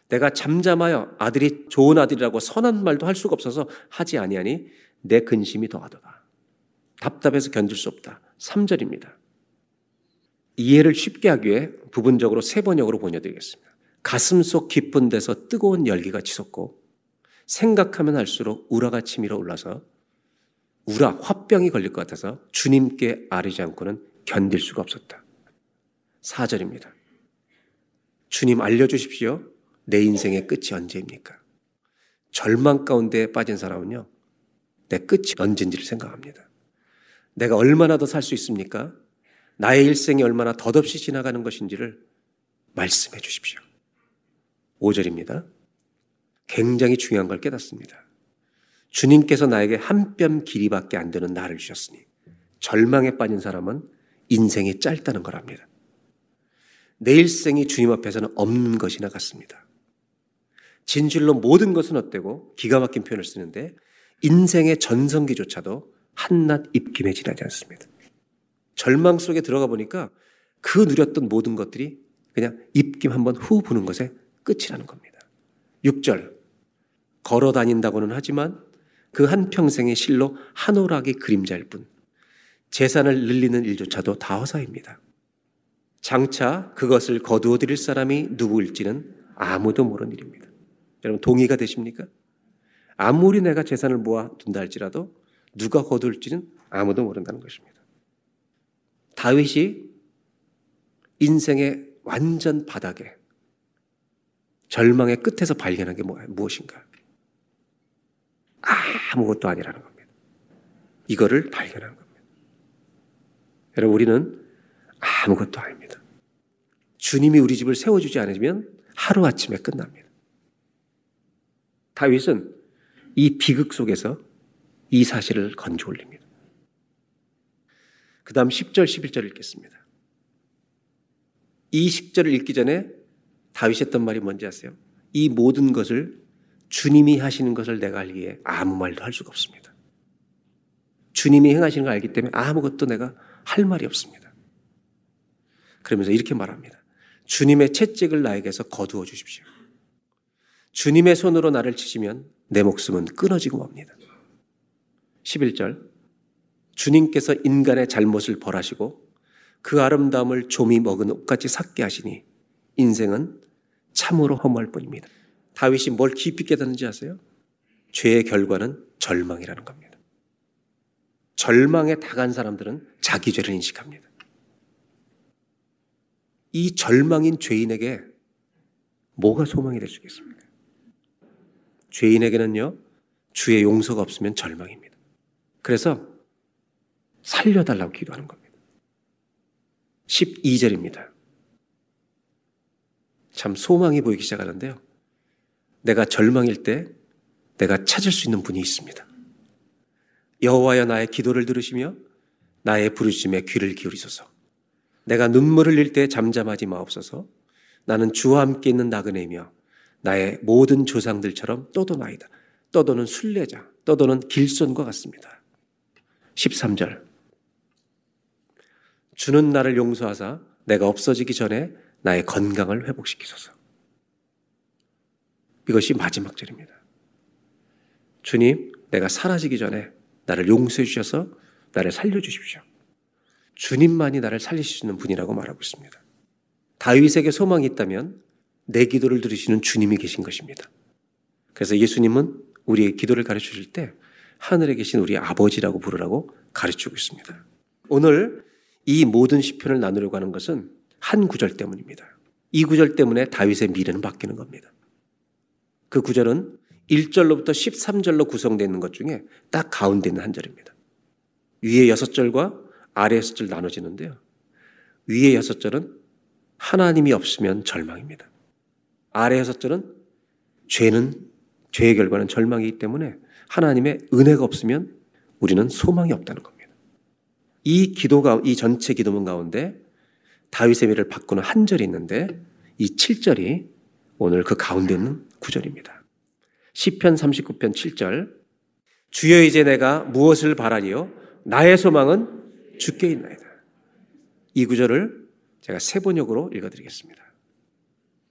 내가 잠잠하여 아들이 좋은 아들이라고 선한 말도 할 수가 없어서 하지 아니하니 내 근심이 더하도다. 답답해서 견딜 수 없다. 3절입니다. 이해를 쉽게 하기 위해 부분적으로 세 번역으로 번역드리겠습니다. 가슴 속 깊은 데서 뜨거운 열기가 치솟고 생각하면 할수록 우라가 치밀어 올라서 우라 화병이 걸릴 것 같아서 주님께 아뢰지 않고는 견딜 수가 없었다. 4절입니다. 주님 알려주십시오. 내 인생의 끝이 언제입니까? 절망 가운데 빠진 사람은요, 내 끝이 언젠지를 생각합니다. 내가 얼마나 더 살 수 있습니까? 나의 일생이 얼마나 덧없이 지나가는 것인지를 말씀해 주십시오. 5절입니다. 굉장히 중요한 걸 깨닫습니다. 주님께서 나에게 한 뼘 길이밖에 안 되는 나를 주셨으니 절망에 빠진 사람은 인생이 짧다는 거랍니다. 내 일생이 주님 앞에서는 없는 것이나 같습니다. 진실로 모든 것은 어때고 기가 막힌 표현을 쓰는데 인생의 전성기조차도 한낱 입김에 지나지 않습니다. 절망 속에 들어가 보니까 그 누렸던 모든 것들이 그냥 입김 한번 후 부는 것에 끝이라는 겁니다. 6절. 걸어 다닌다고는 하지만 그 한평생의 실로 한오락의 그림자일 뿐 재산을 늘리는 일조차도 다 허사입니다. 장차 그것을 거두어 드릴 사람이 누구일지는 아무도 모르는 일입니다. 여러분 동의가 되십니까? 아무리 내가 재산을 모아 둔다 할지라도 누가 거둘지는 아무도 모른다는 것입니다. 다윗이 인생의 완전 바닥에 절망의 끝에서 발견한 게 무엇인가? 아무것도 아니라는 겁니다. 이거를 발견한 겁니다. 여러분, 우리는 아무것도 아닙니다. 주님이 우리 집을 세워주지 않으면 하루아침에 끝납니다. 다윗은 이 비극 속에서 이 사실을 건져 올립니다. 그 다음 10절, 11절 읽겠습니다. 이 10절을 읽기 전에 다윗이 했던 말이 뭔지 아세요? 이 모든 것을 주님이 하시는 것을 내가 알기에 아무 말도 할 수가 없습니다. 주님이 행하시는 걸 알기 때문에 아무것도 내가 할 말이 없습니다. 그러면서 이렇게 말합니다. 주님의 채찍을 나에게서 거두어 주십시오. 주님의 손으로 나를 치시면 내 목숨은 끊어지고 맙니다. 11절. 주님께서 인간의 잘못을 벌하시고 그 아름다움을 좀이 먹은 옷같이 삭게 하시니 인생은 참으로 허무할 뿐입니다. 다윗이 뭘 깊이 깨닫는지 아세요? 죄의 결과는 절망이라는 겁니다. 절망에 다간 사람들은 자기 죄를 인식합니다. 이 절망인 죄인에게 뭐가 소망이 될 수 있겠습니까? 죄인에게는요, 주의 용서가 없으면 절망입니다. 그래서 살려달라고 기도하는 겁니다. 12절입니다. 참 소망이 보이기 시작하는데요. 내가 절망일 때 내가 찾을 수 있는 분이 있습니다. 여호와여 나의 기도를 들으시며 나의 부르심에 귀를 기울이소서. 내가 눈물을 흘릴 때 잠잠하지 마옵소서. 나는 주와 함께 있는 나그네이며 나의 모든 조상들처럼 떠도나이다. 떠도는 순례자, 떠도는 길손과 같습니다. 13절. 주는 나를 용서하사 내가 없어지기 전에 나의 건강을 회복시키소서. 이것이 마지막 절입니다. 주님, 내가 사라지기 전에 나를 용서해 주셔서 나를 살려 주십시오. 주님만이 나를 있는 분이라고 말하고 있습니다. 다윗에게 소망이 있다면 내 기도를 들으시는 주님이 계신 것입니다. 그래서 예수님은 우리의 기도를 가르쳐 주실 때 하늘에 계신 우리 아버지라고 부르라고 가르치고 있습니다. 오늘 이 모든 시편을 나누려고 하는 것은 한 구절 때문입니다. 이 구절 때문에 다윗의 미래는 바뀌는 겁니다. 그 구절은 1절로부터 13절로 구성되어 있는 것 중에 딱 가운데 있는 한 절입니다. 위에 6절과 아래 6절 나눠지는데요. 위에 6절은 하나님이 없으면 절망입니다. 아래 6절은 죄는 죄의 결과는 절망이기 때문에 하나님의 은혜가 없으면 우리는 소망이 없다는 겁니다. 이 기도가 이 전체 기도문 가운데 다윗의 미를 바꾸는 한 절이 있는데 이 7절이 오늘 그 가운데 있는 구절입니다. 시편 39편 7절 주여 이제 내가 무엇을 바라리요 나의 소망은 주께 있나이다. 이 구절을 제가 세 번역으로 읽어드리겠습니다.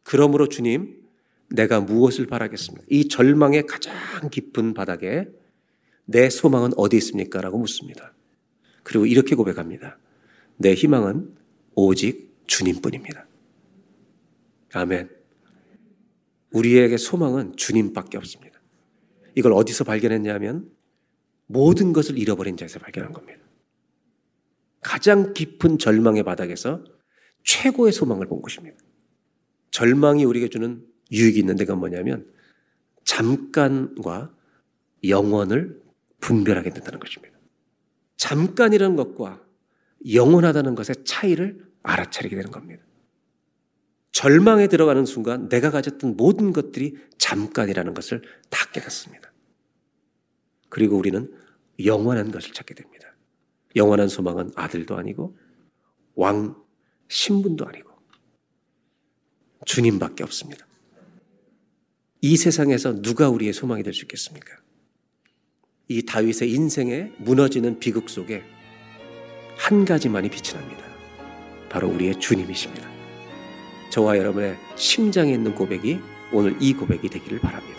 그러므로 주님 내가 무엇을 바라겠습니까? 이 절망의 가장 깊은 바닥에 내 소망은 어디 있습니까? 라고 묻습니다. 그리고 이렇게 고백합니다. 내 희망은 오직 주님뿐입니다. 아멘. 우리에게 소망은 주님밖에 없습니다. 이걸 어디서 발견했냐면 모든 것을 잃어버린 자에서 발견한 겁니다. 가장 깊은 절망의 바닥에서 최고의 소망을 본 것입니다. 절망이 우리에게 주는 유익이 있는 데가 뭐냐면 잠깐과 영원을 분별하게 된다는 것입니다. 잠깐이라는 것과 영원하다는 것의 차이를 알아차리게 되는 겁니다. 절망에 들어가는 순간 내가 가졌던 모든 것들이 잠깐이라는 것을 다 깨닫습니다. 그리고 우리는 영원한 것을 찾게 됩니다. 영원한 소망은 아들도 아니고 왕 신분도 아니고 주님밖에 없습니다. 이 세상에서 누가 우리의 소망이 될 수 있겠습니까? 이 다윗의 인생에 무너지는 비극 속에 한 가지만이 빛이 납니다. 바로 우리의 주님이십니다. 저와 여러분의 심장에 있는 고백이 오늘 이 고백이 되기를 바랍니다.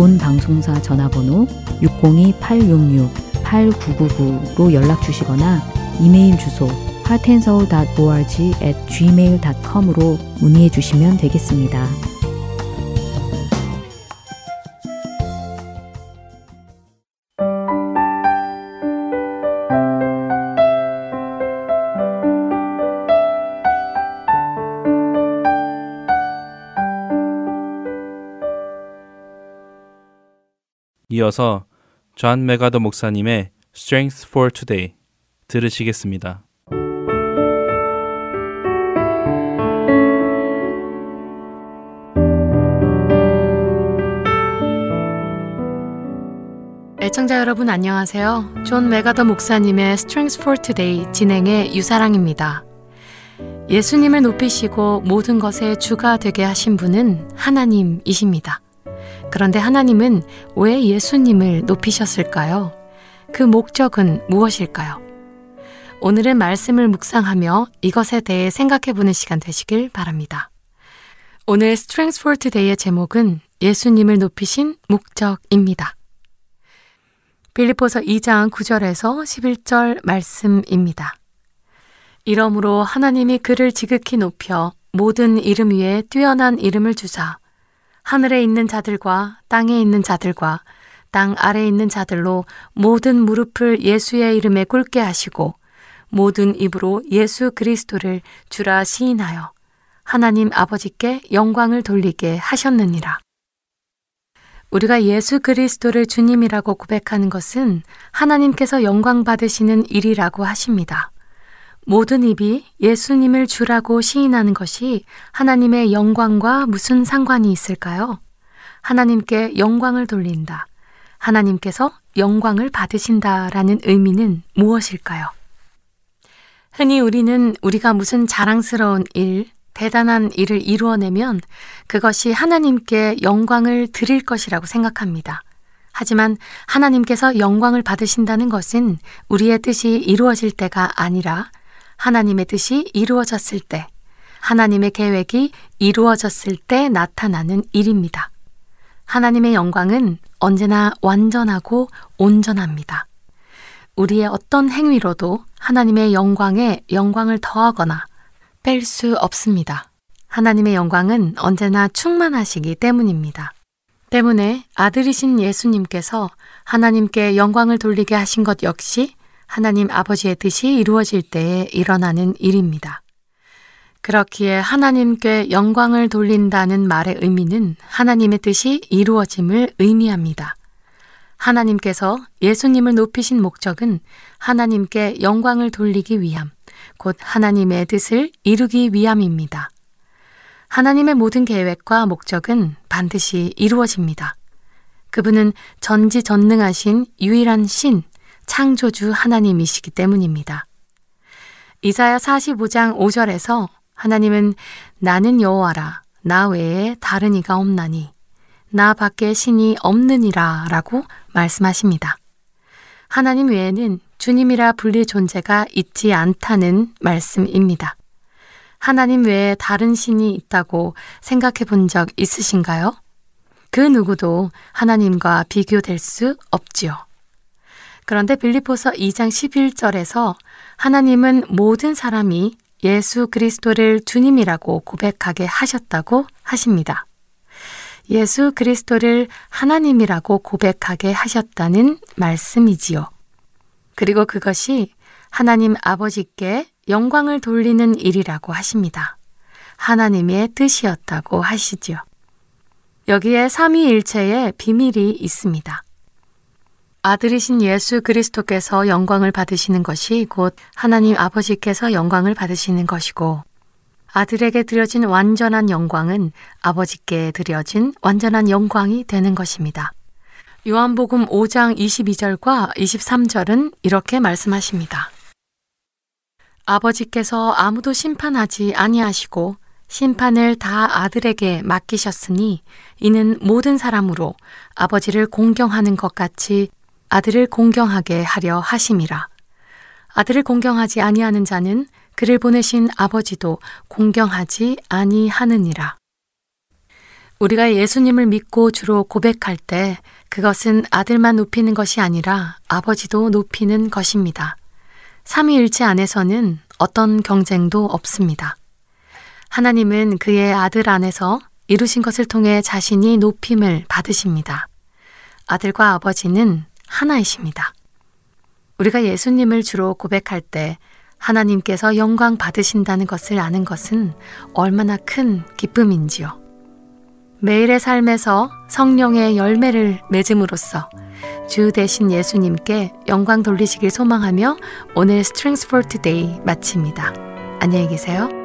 본 방송사 전화번호 602-866-8999로 연락 주시거나 이메일 주소 heartandsoul.org at gmail.com으로 문의해 주시면 되겠습니다. 이어서 존 맥아더 목사님의 Strength for Today 들으시겠습니다. 애청자 여러분 안녕하세요. 존 맥아더 목사님의 Strength for Today 진행의 유사랑입니다. 예수님을 높이시고 모든 것의 주가 되게 하신 분은 하나님이십니다. 그런데 하나님은 왜 예수님을 높이셨을까요? 그 목적은 무엇일까요? 오늘은 말씀을 묵상하며 이것에 대해 생각해 보는 시간 되시길 바랍니다. 오늘 Strength for Today의 제목은 예수님을 높이신 목적입니다. 빌리포서 2장 9절에서 11절 말씀입니다. 이러므로 하나님이 그를 지극히 높여 모든 이름 위에 뛰어난 이름을 주사 하늘에 있는 자들과 땅에 있는 자들과 땅 아래에 있는 자들로 모든 무릎을 예수의 이름에 꿇게 하시고 모든 입으로 예수 그리스도를 주라 시인하여 하나님 아버지께 영광을 돌리게 하셨느니라. 우리가 예수 그리스도를 주님이라고 고백하는 것은 하나님께서 영광 받으시는 일이라고 하십니다. 모든 입이 예수님을 주라고 시인하는 것이 하나님의 영광과 무슨 상관이 있을까요? 하나님께 영광을 돌린다. 하나님께서 영광을 받으신다 라는 의미는 무엇일까요? 흔히 우리는 우리가 무슨 자랑스러운 일, 대단한 일을 이루어내면 그것이 하나님께 영광을 드릴 것이라고 생각합니다. 하지만 하나님께서 영광을 받으신다는 것은 우리의 뜻이 이루어질 때가 아니라 하나님의 뜻이 이루어졌을 때, 하나님의 계획이 이루어졌을 때 나타나는 일입니다. 하나님의 영광은 언제나 완전하고 온전합니다. 우리의 어떤 행위로도 하나님의 영광에 영광을 더하거나 뺄 수 없습니다. 하나님의 영광은 언제나 충만하시기 때문입니다. 때문에 아들이신 예수님께서 하나님께 영광을 돌리게 하신 것 역시 하나님 아버지의 뜻이 이루어질 때에 일어나는 일입니다. 그렇기에 하나님께 영광을 돌린다는 말의 의미는 하나님의 뜻이 이루어짐을 의미합니다. 하나님께서 예수님을 높이신 목적은 하나님께 영광을 돌리기 위함, 곧 하나님의 뜻을 이루기 위함입니다. 하나님의 모든 계획과 목적은 반드시 이루어집니다. 그분은 전지전능하신 유일한 신, 창조주 하나님이시기 때문입니다. 이사야 45장 5절에서 하나님은 나는 여호와라 나 외에 다른 이가 없나니 나 밖에 신이 없느니라 라고 말씀하십니다. 하나님 외에는 주님이라 불릴 존재가 있지 않다는 말씀입니다. 하나님 외에 다른 신이 있다고 생각해 본 적 있으신가요? 그 누구도 하나님과 비교될 수 없지요. 그런데 빌리포서 2장 11절에서 하나님은 모든 사람이 예수 그리스도를 주님이라고 고백하게 하셨다고 하십니다. 예수 그리스도를 하나님이라고 고백하게 하셨다는 말씀이지요. 그리고 그것이 하나님 아버지께 영광을 돌리는 일이라고 하십니다. 하나님의 뜻이었다고 하시지요. 여기에 삼위일체의 비밀이 있습니다. 아들이신 예수 그리스도께서 영광을 받으시는 것이 곧 하나님 아버지께서 영광을 받으시는 것이고 아들에게 드려진 완전한 영광은 아버지께 드려진 완전한 영광이 되는 것입니다. 요한복음 5장 22절과 23절은 이렇게 말씀하십니다. 아버지께서 아무도 심판하지 아니하시고 심판을 다 아들에게 맡기셨으니 이는 모든 사람으로 아버지를 공경하는 것 같이 아들을 공경하게 하려 하심이라. 아들을 공경하지 아니하는 자는 그를 보내신 아버지도 공경하지 아니하느니라. 우리가 예수님을 믿고 주로 고백할 때 그것은 아들만 높이는 것이 아니라 아버지도 높이는 것입니다. 삼위일체 안에서는 어떤 경쟁도 없습니다. 하나님은 그의 아들 안에서 이루신 것을 통해 자신이 높임을 받으십니다. 아들과 아버지는 하나이십니다. 우리가 예수님을 주로 고백할 때 하나님께서 영광 받으신다는 것을 아는 것은 얼마나 큰 기쁨인지요. 매일의 삶에서 성령의 열매를 맺음으로써 주 대신 예수님께 영광 돌리시길 소망하며 오늘 for Today 마칩니다. 안녕히 계세요.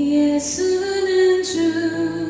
예수는 주